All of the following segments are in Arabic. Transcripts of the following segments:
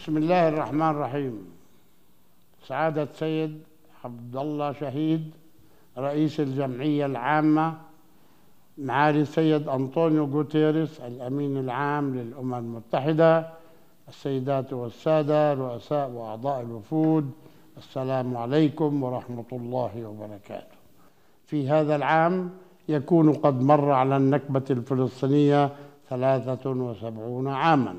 بسم الله الرحمن الرحيم. سعادة سيد عبد الله شهيد رئيس الجمعية العامة معالي السيد أنطونيو غوتيريس الأمين العام للأمم المتحدة السيدات والسادة رؤساء وأعضاء الوفود السلام عليكم ورحمة الله وبركاته. في هذا العام يكون قد مر على النكبة الفلسطينية ثلاثة وسبعون عاماً.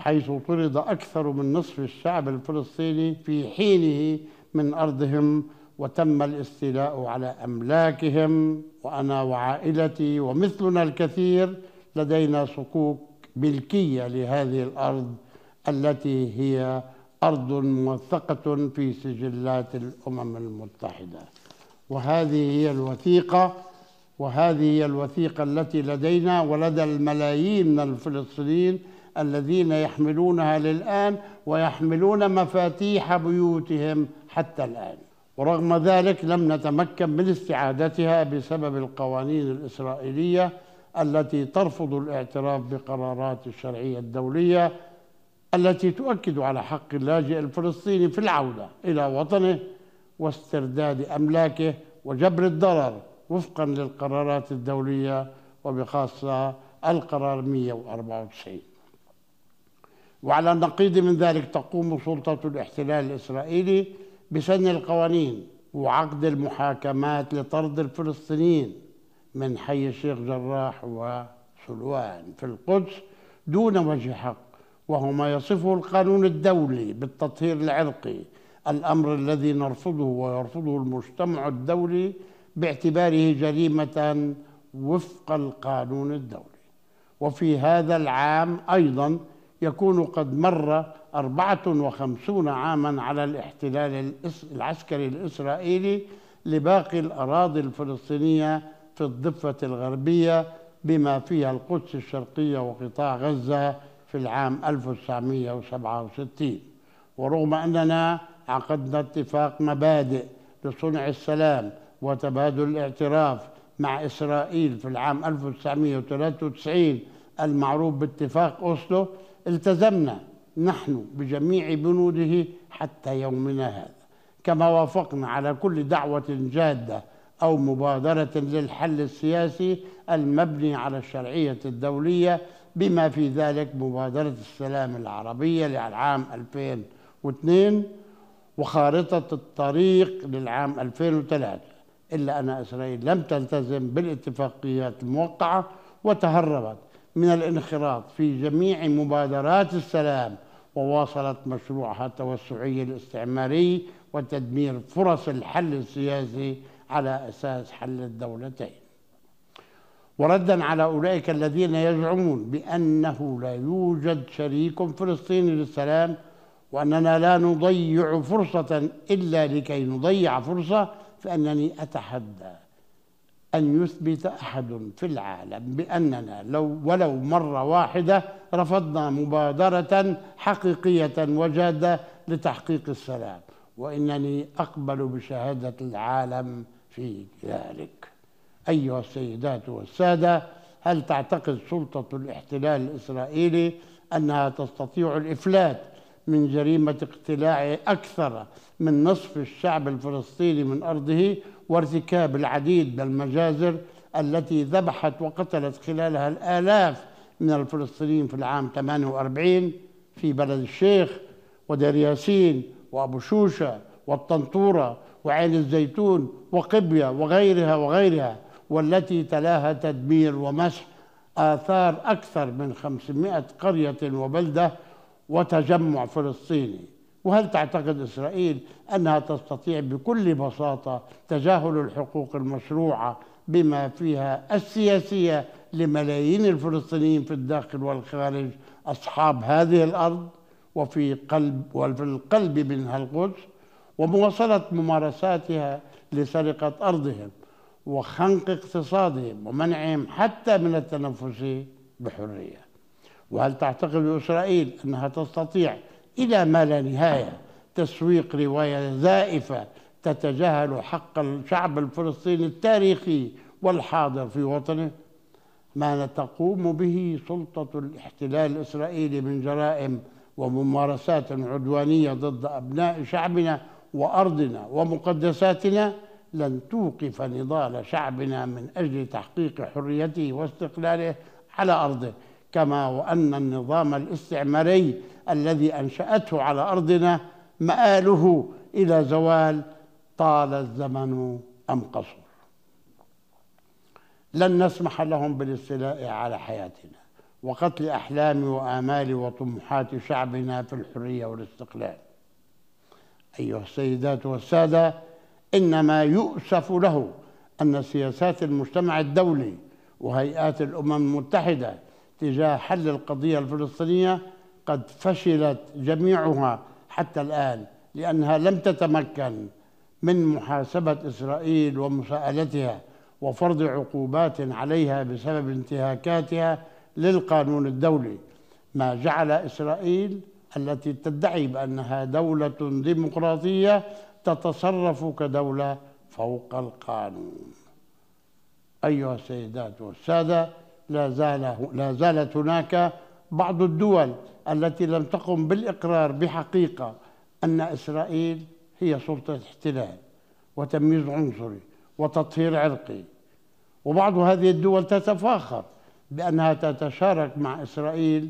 حيث طرد أكثر من نصف الشعب الفلسطيني في حينه من أرضهم وتم الاستيلاء على أملاكهم. وأنا وعائلتي ومثلنا الكثير لدينا صكوك ملكية لهذه الأرض التي هي أرض موثقة في سجلات الأمم المتحدة. وهذه هي الوثيقة وهذه هي الوثيقة التي لدينا ولدى الملايين من الفلسطينيين الذين يحملونها للآن ويحملون مفاتيح بيوتهم حتى الآن. ورغم ذلك لم نتمكن من استعادتها بسبب القوانين الإسرائيلية التي ترفض الاعتراف بقرارات الشرعية الدولية التي تؤكد على حق اللاجئ الفلسطيني في العودة إلى وطنه واسترداد أملاكه وجبر الضرر وفقا للقرارات الدولية وبخاصة القرار 194 وعلى النقيض من ذلك تقوم سلطة الاحتلال الإسرائيلي بسن القوانين وعقد المحاكمات لطرد الفلسطينيين من حي الشيخ جراح وسلوان في القدس دون وجه حق وهو ما يصفه القانون الدولي بالتطهير العرقي الأمر الذي نرفضه ويرفضه المجتمع الدولي باعتباره جريمة وفق القانون الدولي. وفي هذا العام أيضا يكون قد مر 54 عاما على الاحتلال العسكري الإسرائيلي لباقي الأراضي الفلسطينية في الضفة الغربية بما فيها القدس الشرقية وقطاع غزة في العام 1967 ورغم أننا عقدنا اتفاق مبادئ لصنع السلام وتبادل الاعتراف مع إسرائيل في العام 1993 المعروف باتفاق أوسلو التزمنا نحن بجميع بنوده حتى يومنا هذا. كما وافقنا على كل دعوة جادة أو مبادرة للحل السياسي المبني على الشرعية الدولية بما في ذلك مبادرة السلام العربية للعام 2002 وخارطة الطريق للعام 2003 إلا أن إسرائيل لم تلتزم بالاتفاقيات الموقعة وتهربت من الانخراط في جميع مبادرات السلام وواصلت مشروعها التوسعي الاستعماري وتدمير فرص الحل السياسي على أساس حل الدولتين. وردا على أولئك الذين يزعمون بأنه لا يوجد شريك فلسطيني للسلام وأننا لا نضيع فرصة إلا لكي نضيع فرصة فإنني أتحدى أن يثبت أحد في العالم بأننا لو ولو مرة واحدة رفضنا مبادرة حقيقية وجادة لتحقيق السلام. وإنني أقبل بشهادة العالم في ذلك. أيها السيدات والسادة هل تعتقد سلطة الاحتلال الإسرائيلي أنها تستطيع الإفلات من جريمة اقتلاع أكثر من نصف الشعب الفلسطيني من أرضه وارتكاب العديد من المجازر التي ذبحت وقتلت خلالها الآلاف من الفلسطينيين في العام 48 في بلد الشيخ ودير ياسين وأبو شوشة والطنطورة وعين الزيتون وقبية وغيرها وغيرها والتي تلاها تدمير ومسح آثار أكثر من 500 قرية وبلدة وتجمع فلسطيني. وهل تعتقد إسرائيل أنها تستطيع بكل بساطة تجاهل الحقوق المشروعة بما فيها السياسية لملايين الفلسطينيين في الداخل والخارج أصحاب هذه الأرض وفي قلب وفي القلب منها القدس ومواصلة ممارساتها لسرقة أرضهم وخنق اقتصادهم ومنعهم حتى من التنفس بحرية. وهل تعتقد إسرائيل أنها تستطيع إلى ما لا نهاية. تسويق رواية زائفة تتجاهل حق الشعب الفلسطيني التاريخي والحاضر في وطنه. ما تقوم به سلطة الاحتلال الإسرائيلي من جرائم وممارسات عدوانية ضد أبناء شعبنا وأرضنا ومقدساتنا لن توقف نضال شعبنا من أجل تحقيق حريته واستقلاله على أرضه. كما وأن النظام الاستعماري الذي أنشأته على أرضنا مآله إلى زوال طال الزمن أم قصر لن نسمح لهم بالاستيلاء على حياتنا وقتل أحلام وآمال وطموحات شعبنا في الحرية والاستقلال. أيها السيدات والسادة إنما يؤسف له أن سياسات المجتمع الدولي وهيئات الأمم المتحدة تجاه حل القضية الفلسطينية قد فشلت جميعها حتى الآن لأنها لم تتمكن من محاسبة إسرائيل ومساءلتها وفرض عقوبات عليها بسبب انتهاكاتها للقانون الدولي. ما جعل إسرائيل التي تدعي بأنها دولة ديمقراطية تتصرف كدولة فوق القانون. أيها السيدات والسادة لا, زال لا زالت هناك بعض الدول التي لم تقم بالإقرار بحقيقة أن إسرائيل هي سلطة احتلال وتمييز عنصري وتطهير عرقي. وبعض هذه الدول تتفاخر بأنها تتشارك مع إسرائيل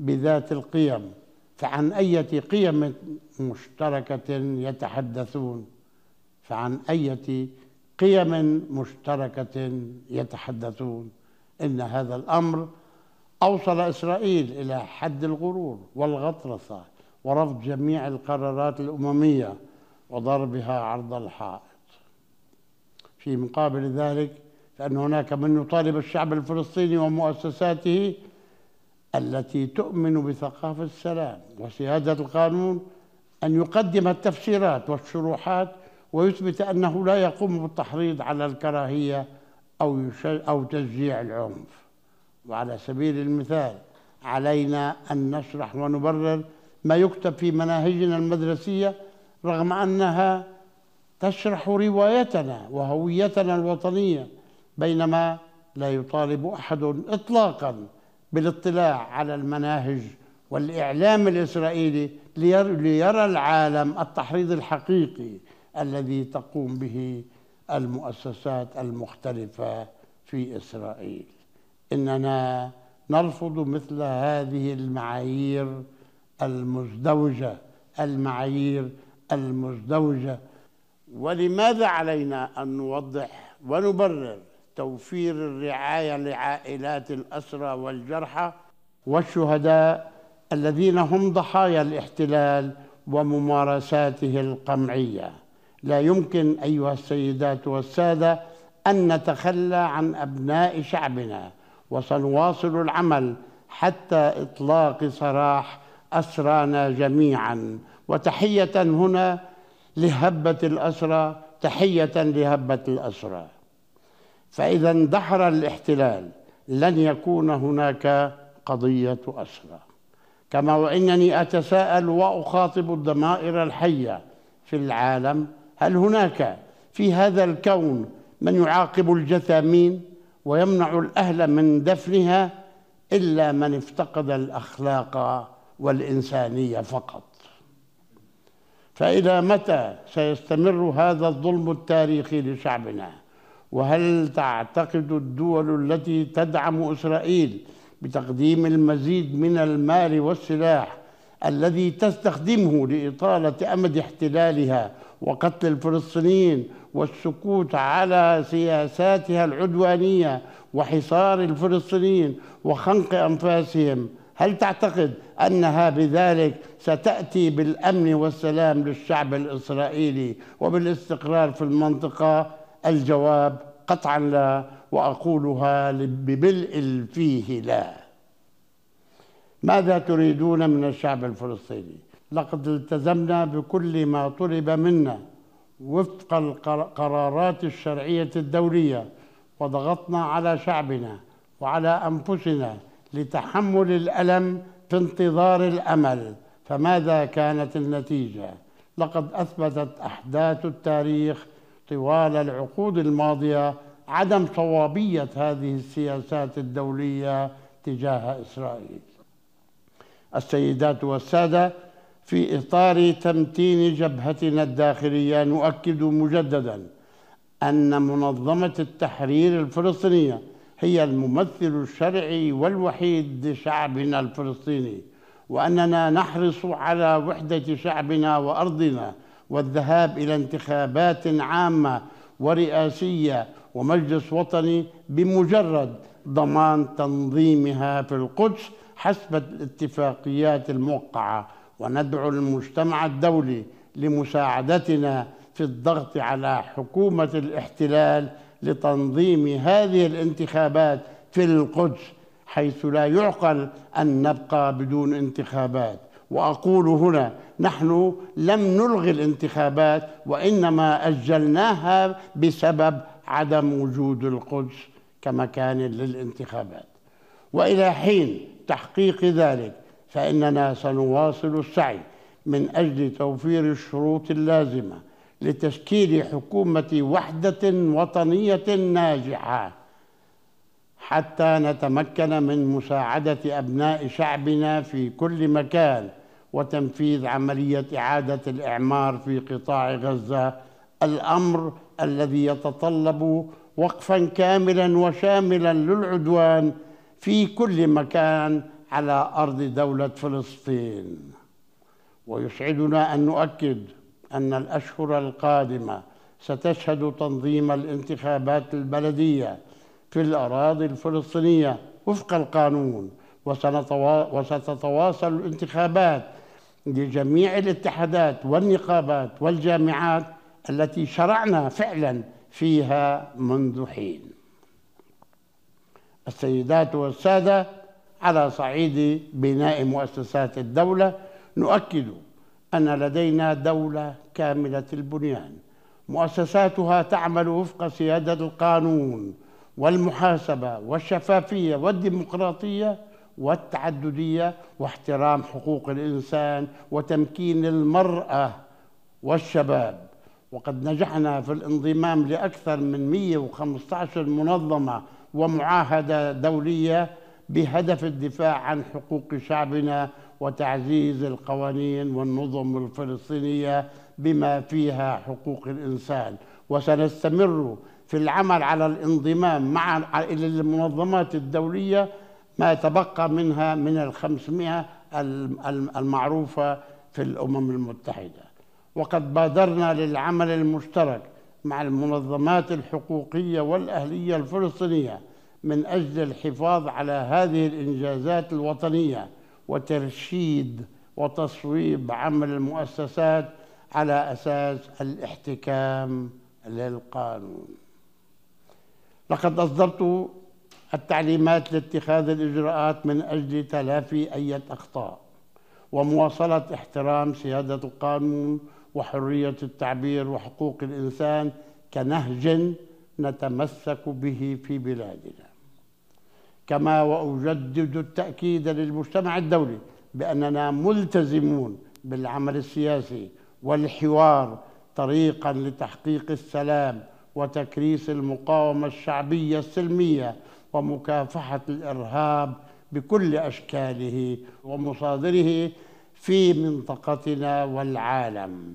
بذات القيم فعن أي قيم مشتركة يتحدثون؟ فعن أي قيم مشتركة يتحدثون؟ إن هذا الأمر أوصل إسرائيل إلى حد الغرور والغطرسة ورفض جميع القرارات الأممية وضربها عرض الحائط. في مقابل ذلك فأن هناك من يطالب الشعب الفلسطيني ومؤسساته التي تؤمن بثقافة السلام وسيادة القانون أن يقدم التفسيرات والشروحات ويثبت أنه لا يقوم بالتحريض على الكراهية أو, أو تشجيع العنف. وعلى سبيل المثال علينا أن نشرح ونبرر ما يكتب في مناهجنا المدرسية رغم أنها تشرح روايتنا وهويتنا الوطنية بينما لا يطالب أحد إطلاقا بالاطلاع على المناهج والإعلام الإسرائيلي ليرى العالم التحريض الحقيقي الذي تقوم به المؤسسات المختلفة في إسرائيل. إننا نرفض مثل هذه المعايير المزدوجة المعايير المزدوجة. ولماذا علينا أن نوضح ونبرر توفير الرعاية لعائلات الأسرى والجرحى والشهداء الذين هم ضحايا الاحتلال وممارساته القمعية؟ لا يمكن أيها السيدات والسادة أن نتخلى عن أبناء شعبنا وسنواصل العمل حتى إطلاق سراح أسرانا جميعا. وتحية هنا لهبة الأسرى تحية لهبة الأسرى. فإذا اندحر الاحتلال لن يكون هناك قضية أسرى. كما وإنني أتساءل وأخاطب الضمائر الحية في العالم هل هناك في هذا الكون من يعاقب الجثامين ويمنع الأهل من دفنها إلا من افتقد الأخلاق والإنسانية فقط؟ فإلى متى سيستمر هذا الظلم التاريخي لشعبنا؟ وهل تعتقد الدول التي تدعم إسرائيل بتقديم المزيد من المال والسلاح الذي تستخدمه لإطالة أمد احتلالها وقتل الفلسطينيين والسكوت على سياساتها العدوانية وحصار الفلسطينيين وخنق أنفاسهم. هل تعتقد أنها بذلك ستأتي بالأمن والسلام للشعب الإسرائيلي وبالاستقرار في المنطقة؟ الجواب قطعا لا وأقولها ببلء فيه لا. ماذا تريدون من الشعب الفلسطيني؟ لقد التزمنا بكل ما طلب منا وفق القرارات الشرعية الدولية وضغطنا على شعبنا وعلى أنفسنا لتحمل الألم في انتظار الأمل فماذا كانت النتيجة؟ لقد أثبتت أحداث التاريخ طوال العقود الماضية عدم صوابية هذه السياسات الدولية تجاه إسرائيل. السيدات والسادة في إطار تمتين جبهتنا الداخلية نؤكد مجددا أن منظمة التحرير الفلسطينية هي الممثل الشرعي والوحيد لشعبنا الفلسطيني وأننا نحرص على وحدة شعبنا وأرضنا والذهاب إلى انتخابات عامة ورئاسية ومجلس وطني بمجرد ضمان تنظيمها في القدس حسب الاتفاقيات الموقعة وندعو المجتمع الدولي لمساعدتنا في الضغط على حكومة الاحتلال لتنظيم هذه الانتخابات في القدس حيث لا يعقل أن نبقى بدون انتخابات. وأقول هنا نحن لم نلغي الانتخابات وإنما أجلناها بسبب عدم وجود القدس كمكان للانتخابات. وإلى حين تحقيق ذلك فإننا سنواصل السعي من أجل توفير الشروط اللازمة لتشكيل حكومة وحدة وطنية ناجحة حتى نتمكن من مساعدة أبناء شعبنا في كل مكان وتنفيذ عملية إعادة الإعمار في قطاع غزة. الأمر الذي يتطلب وقفا كاملا وشاملا للعدوان في كل مكان على أرض دولة فلسطين. ويسعدنا أن نؤكد أن الأشهر القادمة ستشهد تنظيم الانتخابات البلدية في الأراضي الفلسطينية وفق القانون وستتواصل الانتخابات لجميع الاتحادات والنقابات والجامعات التي شرعنا فعلا فيها منذ حين. السيدات والسادة على صعيد بناء مؤسسات الدولة نؤكد أن لدينا دولة كاملة البنيان. مؤسساتها تعمل وفق سيادة القانون والمحاسبة والشفافية والديمقراطية والتعددية واحترام حقوق الإنسان وتمكين المرأة والشباب. وقد نجحنا في الانضمام لأكثر من 115 منظمة ومعاهدة دولية بهدف الدفاع عن حقوق شعبنا وتعزيز القوانين والنظم الفلسطينية بما فيها حقوق الإنسان. وسنستمر في العمل على الانضمام مع إلى المنظمات الدولية ما تبقى منها من الخمسمائة المعروفة في الأمم المتحدة. وقد بادرنا للعمل المشترك مع المنظمات الحقوقية والأهلية الفلسطينية من أجل الحفاظ على هذه الإنجازات الوطنية وترشيد وتصويب عمل المؤسسات على أساس الاحتكام للقانون. لقد أصدرت التعليمات لاتخاذ الإجراءات من أجل تلافي أي أخطاء ومواصلة احترام سيادة القانون وحرية التعبير وحقوق الإنسان كنهج نتمسك به في بلادنا. كما وأجدد التأكيد للمجتمع الدولي بأننا ملتزمون بالعمل السياسي والحوار طريقا لتحقيق السلام وتكريس المقاومة الشعبية السلمية ومكافحة الإرهاب بكل أشكاله ومصادره في منطقتنا والعالم.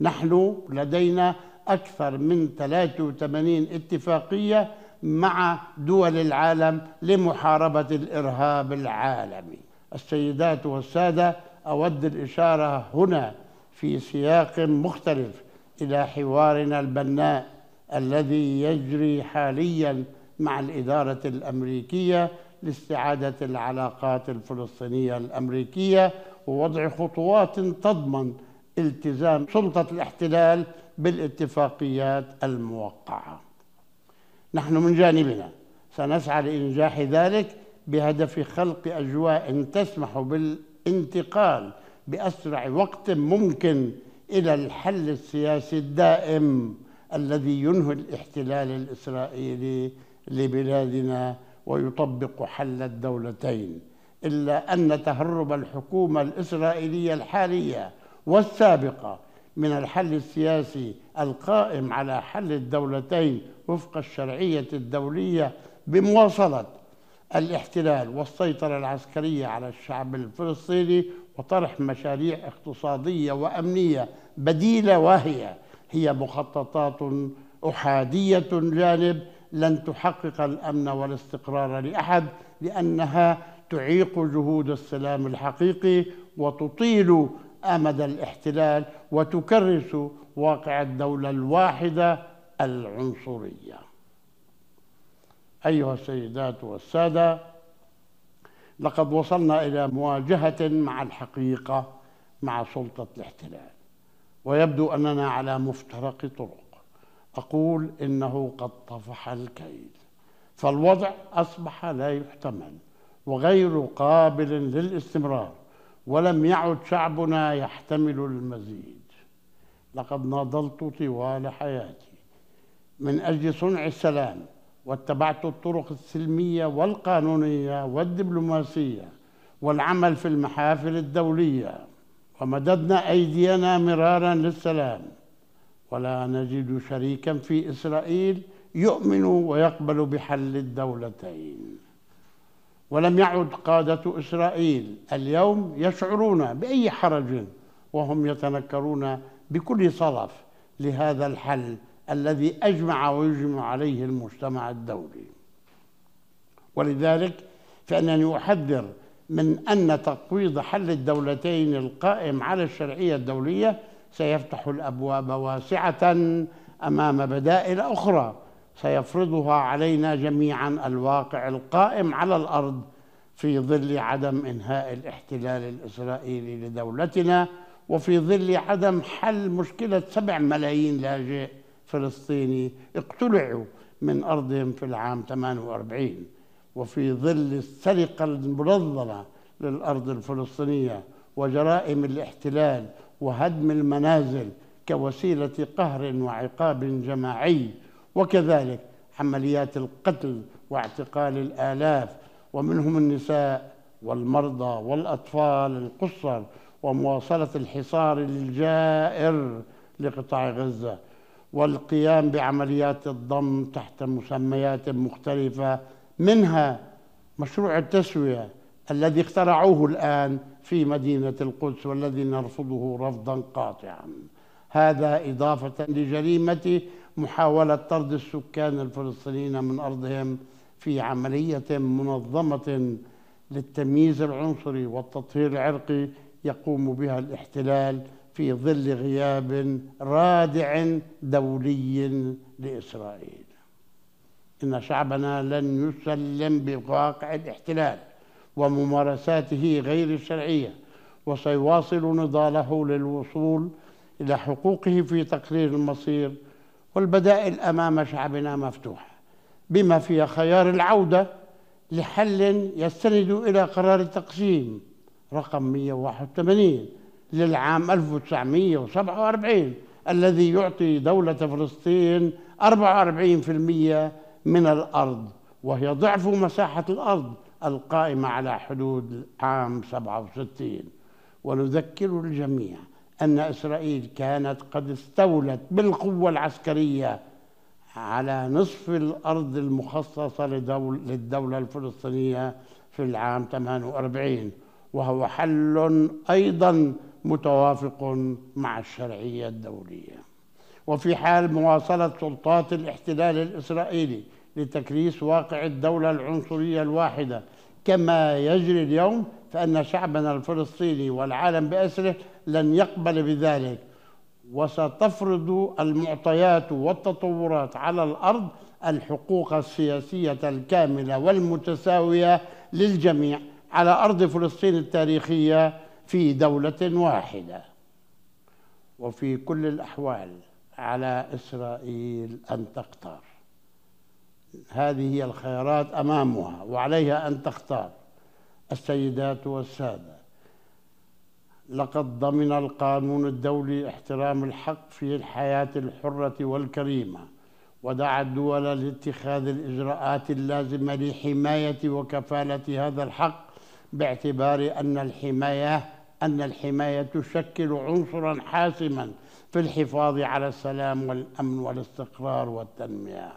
نحن لدينا أكثر من 83 اتفاقية مع دول العالم لمحاربة الإرهاب العالمي. السيدات والسادة أود الإشارة هنا في سياق مختلف إلى حوارنا البناء الذي يجري حاليا مع الإدارة الأمريكية لاستعادة العلاقات الفلسطينية الأمريكية ووضع خطوات تضمن التزام سلطة الاحتلال بالاتفاقيات الموقعة. نحن من جانبنا. سنسعى لإنجاح ذلك بهدف خلق أجواء تسمح بالانتقال بأسرع وقت ممكن إلى الحل السياسي الدائم الذي ينهي الاحتلال الإسرائيلي لبلادنا ويطبق حل الدولتين. إلا أن تهرب الحكومة الإسرائيلية الحالية والسابقة من الحل السياسي القائم على حل الدولتين وفق الشرعية الدولية بمواصلة الاحتلال والسيطرة العسكرية على الشعب الفلسطيني وطرح مشاريع اقتصادية وأمنية بديلة وهي هي مخططات أحادية جانب لن تحقق الأمن والاستقرار لأحد لأنها تعيق جهود السلام الحقيقي وتطيل آمد الاحتلال وتكرس واقع الدولة الواحدة العنصرية. أيها السيدات والسادة لقد وصلنا إلى مواجهة مع الحقيقة مع سلطة الاحتلال ويبدو أننا على مفترق طرق. أقول إنه قد طفح الكيل فالوضع أصبح لا يحتمل وغير قابل للاستمرار. ولم يعد شعبنا يحتمل المزيد. لقد ناضلت طوال حياتي. من أجل صنع السلام واتبعت الطرق السلمية والقانونية والدبلوماسية والعمل في المحافل الدولية ومددنا أيدينا مرارا للسلام. ولا نجد شريكا في إسرائيل يؤمن ويقبل بحل الدولتين. ولم يعد قادة إسرائيل اليوم يشعرون بأي حرج وهم يتنكرون بكل صلف لهذا الحل الذي أجمع ويجمع عليه المجتمع الدولي. ولذلك فإنني أحذر من أن تقويض حل الدولتين القائم على الشرعية الدولية سيفتح الأبواب واسعة أمام بدائل أخرى سيفرضها علينا جميعا الواقع القائم على الأرض في ظل عدم إنهاء الاحتلال الإسرائيلي لدولتنا وفي ظل عدم حل مشكلة سبع ملايين لاجئ فلسطيني اقتلعوا من أرضهم في العام 48 وفي ظل السرقة المنظمة للأرض الفلسطينية وجرائم الاحتلال وهدم المنازل كوسيلة قهر وعقاب جماعي وكذلك عمليات القتل واعتقال الآلاف ومنهم النساء والمرضى والأطفال القصر ومواصلة الحصار الجائر لقطاع غزة والقيام بعمليات الضم تحت مسميات مختلفة منها مشروع التسوية الذي اخترعوه الآن في مدينة القدس والذي نرفضه رفضا قاطعا. هذا إضافة لجريمة محاولة طرد السكان الفلسطينيين من أرضهم في عملية منظمة للتمييز العنصري والتطهير العرقي يقوم بها الاحتلال في ظل غياب رادع دولي لإسرائيل. إن شعبنا لن يسلم بواقع الاحتلال وممارساته غير الشرعية وسيواصل نضاله للوصول إلى حقوقه في تقرير المصير والبدائل أمام شعبنا مفتوحة بما فيها خيار العودة لحل يستند إلى قرار التقسيم رقم 181 للعام 1947 الذي يعطي دولة فلسطين 44% من الأرض وهي ضعف مساحة الأرض القائمة على حدود عام 67 ونذكر الجميع أن إسرائيل كانت قد استولت بالقوة العسكرية على نصف الأرض المخصصة للدولة الفلسطينية في العام 48 وهو حل أيضا متوافق مع الشرعية الدولية. وفي حال مواصلة سلطات الاحتلال الإسرائيلي لتكريس واقع الدولة العنصرية الواحدة كما يجري اليوم فإن شعبنا الفلسطيني والعالم بأسره لن يقبل بذلك. وستفرض المعطيات والتطورات على الأرض الحقوق السياسية الكاملة والمتساوية للجميع على أرض فلسطين التاريخية في دولة واحدة. وفي كل الأحوال على إسرائيل أن تختار هذه هي الخيارات أمامها وعليها أن تختار. السيدات والسادة. لقد ضمن القانون الدولي احترام الحق في الحياة الحرة والكريمة ودعا الدول لاتخاذ الإجراءات اللازمة لحماية وكفالة هذا الحق باعتبار أن الحماية أن الحماية تشكل عنصرا حاسما في الحفاظ على السلام والأمن والاستقرار والتنمية.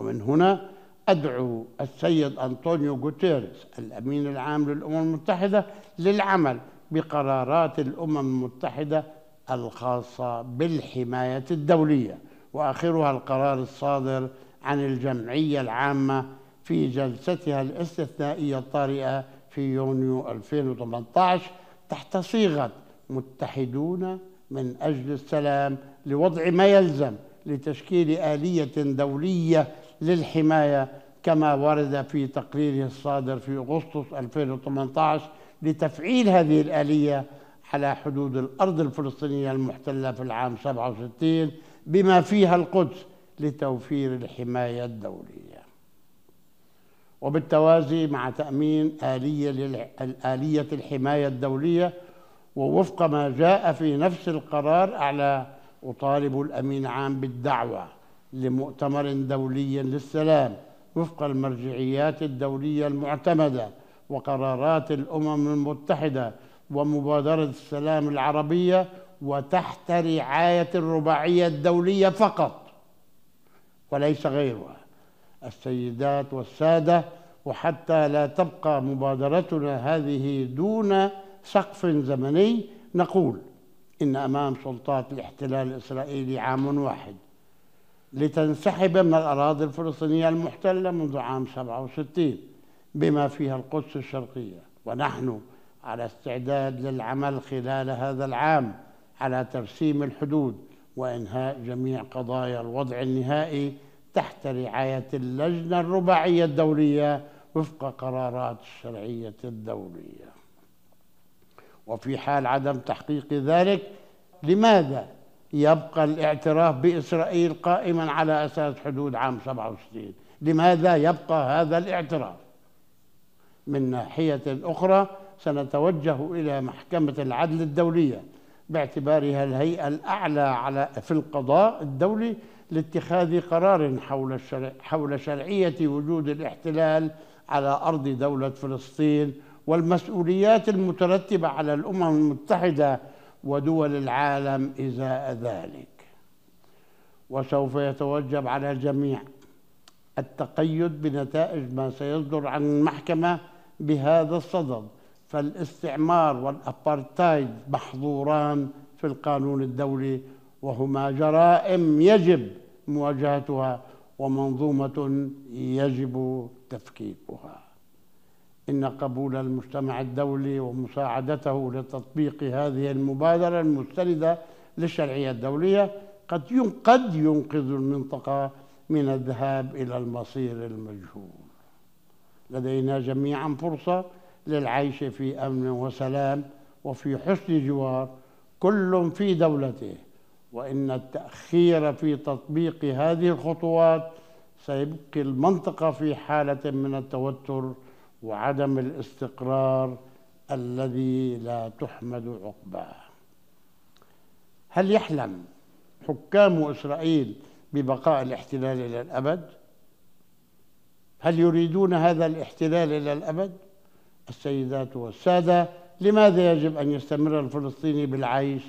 ومن هنا أدعو السيد أنطونيو غوتيريس الأمين العام للأمم المتحدة للعمل بقرارات الأمم المتحدة الخاصة بالحماية الدولية وآخرها القرار الصادر عن الجمعية العامة في جلستها الاستثنائية الطارئة في يونيو 2018 تحت صيغة متحدون من أجل السلام لوضع ما يلزم لتشكيل آلية دولية للحماية كما ورد في تقريره الصادر في أغسطس 2018 لتفعيل هذه الآلية على حدود الأرض الفلسطينية المحتلة في العام 67 بما فيها القدس لتوفير الحماية الدولية. وبالتوازي مع تأمين آلية آلية الحماية الدولية ووفق ما جاء في نفس القرار أعلى أطالب الأمين عام بالدعوة لمؤتمر دولي للسلام وفق المرجعيات الدولية المعتمدة وقرارات الأمم المتحدة ومبادرة السلام العربية وتحت رعاية الرباعية الدولية فقط. وليس غيرها. السيدات والسادة وحتى لا تبقى مبادرتنا هذه دون سقف زمني نقول إن أمام سلطات الاحتلال الإسرائيلي عام واحد. لتنسحب من الأراضي الفلسطينية المحتلة منذ عام 67 بما فيها القدس الشرقية. ونحن على استعداد للعمل خلال هذا العام على ترسيم الحدود وإنهاء جميع قضايا الوضع النهائي تحت رعاية اللجنة الرباعية الدولية وفق قرارات الشرعية الدولية. وفي حال عدم تحقيق ذلك لماذا يبقى الاعتراف بإسرائيل قائما على أساس حدود عام 67 لماذا يبقى هذا الاعتراف؟ من ناحية أخرى سنتوجه إلى محكمة العدل الدولية باعتبارها الهيئة الأعلى على في القضاء الدولي لاتخاذ قرار حول الشرع حول شرعية وجود الاحتلال على أرض دولة فلسطين والمسؤوليات المترتبة على الأمم المتحدة ودول العالم إزاء ذلك. وسوف يتوجب على الجميع التقيد بنتائج ما سيصدر عن المحكمة بهذا الصدد فالاستعمار والأبارتايد محظوران في القانون الدولي وهما جرائم يجب مواجهتها ومنظومة يجب تفكيكها. إن قبول المجتمع الدولي ومساعدته لتطبيق هذه المبادرة المستندة للشرعية الدولية قد قد ينقذ المنطقة من الذهاب إلى المصير المجهول. لدينا جميعا فرصة للعيش في أمن وسلام وفي حسن جوار كل في دولته وإن التأخير في تطبيق هذه الخطوات سيبقي المنطقة في حالة من التوتر وعدم الاستقرار الذي لا تحمد عقباه هل يحلم حكام إسرائيل ببقاء الاحتلال إلى الأبد؟ هل يريدون هذا الاحتلال إلى الأبد؟ السيدات والسادة لماذا يجب أن يستمر الفلسطيني بالعيش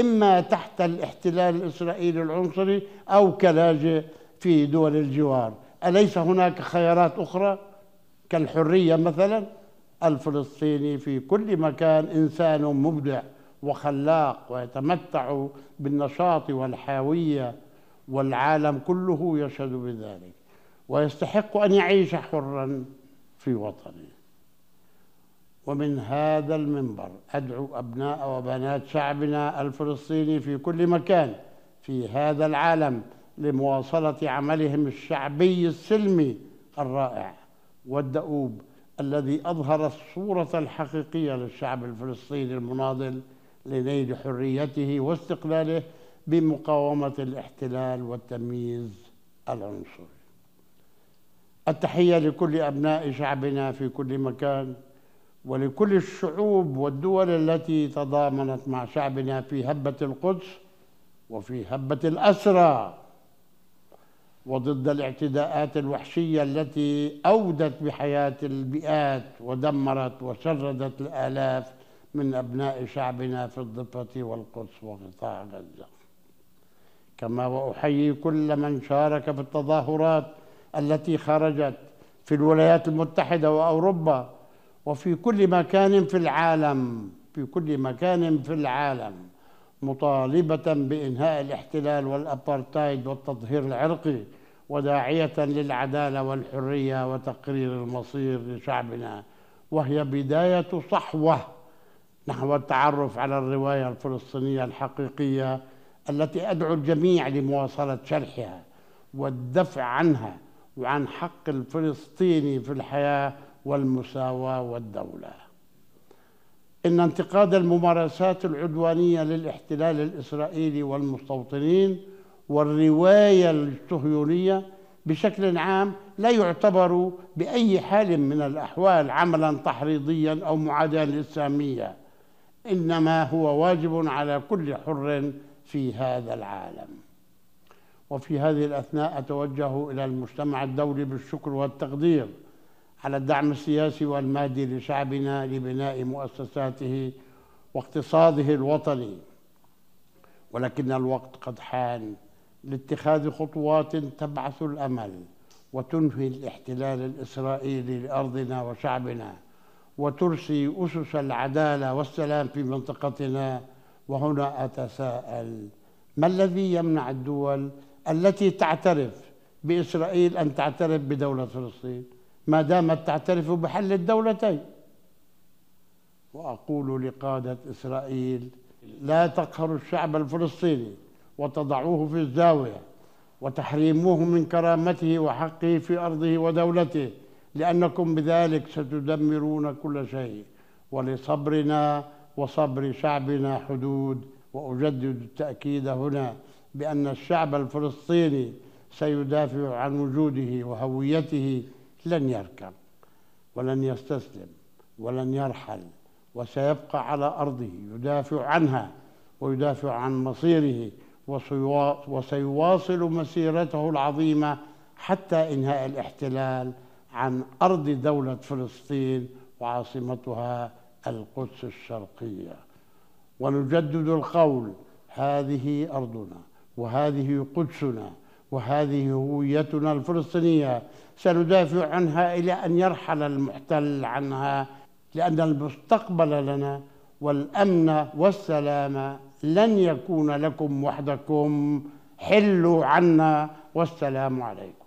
إما تحت الاحتلال الإسرائيلي العنصري أو كلاجئ في دول الجوار أليس هناك خيارات أخرى كالحرية مثلا الفلسطيني في كل مكان إنسان مبدع وخلاق ويتمتع بالنشاط والحاوية والعالم كله يشهد بذلك ويستحق أن يعيش حرا في وطنه. ومن هذا المنبر أدعو أبناء وبنات شعبنا الفلسطيني في كل مكان في هذا العالم لمواصلة عملهم الشعبي السلمي الرائع. والدؤوب الذي أظهر الصورة الحقيقية للشعب الفلسطيني المناضل لنيل حريته واستقلاله بمقاومة الاحتلال والتمييز العنصري. التحية لكل أبناء شعبنا في كل مكان ولكل الشعوب والدول التي تضامنت مع شعبنا في هبة القدس وفي هبة الأسرى وضد الاعتداءات الوحشية التي أودت بحياة البيئات ودمرت وشردت الآلاف من أبناء شعبنا في الضفة والقدس وقطاع غزة. كما وأحيي كل من شارك في التظاهرات التي خرجت في الولايات المتحدة وأوروبا وفي كل مكان في العالم في كل مكان في العالم. مطالبة بإنهاء الاحتلال والأبارتايد والتطهير العرقي وداعية للعدالة والحرية وتقرير المصير لشعبنا. وهي بداية صحوة نحو التعرف على الرواية الفلسطينية الحقيقية التي أدعو الجميع لمواصلة شرحها والدفع عنها وعن حق الفلسطيني في الحياة والمساواة والدولة. إن انتقاد الممارسات العدوانية للاحتلال الإسرائيلي والمستوطنين والرواية الصهيونية بشكل عام لا يعتبر بأي حال من الأحوال عملا تحريضيا أو معاداة للإسلامية إنما هو واجب على كل حر في هذا العالم. وفي هذه الأثناء أتوجه إلى المجتمع الدولي بالشكر والتقدير على الدعم السياسي والمادي لشعبنا لبناء مؤسساته واقتصاده الوطني. ولكن الوقت قد حان لاتخاذ خطوات تبعث الأمل وتنهي الاحتلال الإسرائيلي لأرضنا وشعبنا وترسي أسس العدالة والسلام في منطقتنا. وهنا أتساءل ما الذي يمنع الدول التي تعترف بإسرائيل أن تعترف بدولة فلسطين؟ ما دامت تعترف بحل الدولتين. وأقول لقادة إسرائيل لا تقهروا الشعب الفلسطيني وتضعوه في الزاوية وتحريموه من كرامته وحقه في أرضه ودولته لأنكم بذلك ستدمرون كل شيء. ولصبرنا وصبر شعبنا حدود وأجدد التأكيد هنا بأن الشعب الفلسطيني سيدافع عن وجوده وهويته لن يركب ولن يستسلم ولن يرحل وسيبقى على أرضه يدافع عنها ويدافع عن مصيره وسيواصل مسيرته العظيمة حتى إنهاء الاحتلال عن أرض دولة فلسطين وعاصمتها القدس الشرقية. ونجدد القول هذه أرضنا وهذه قدسنا وهذه هويتنا الفلسطينية. سندافع عنها إلى أن يرحل المحتل عنها لأن المستقبل لنا والأمن والسلام لن يكون لكم وحدكم. حلوا عنا والسلام عليكم.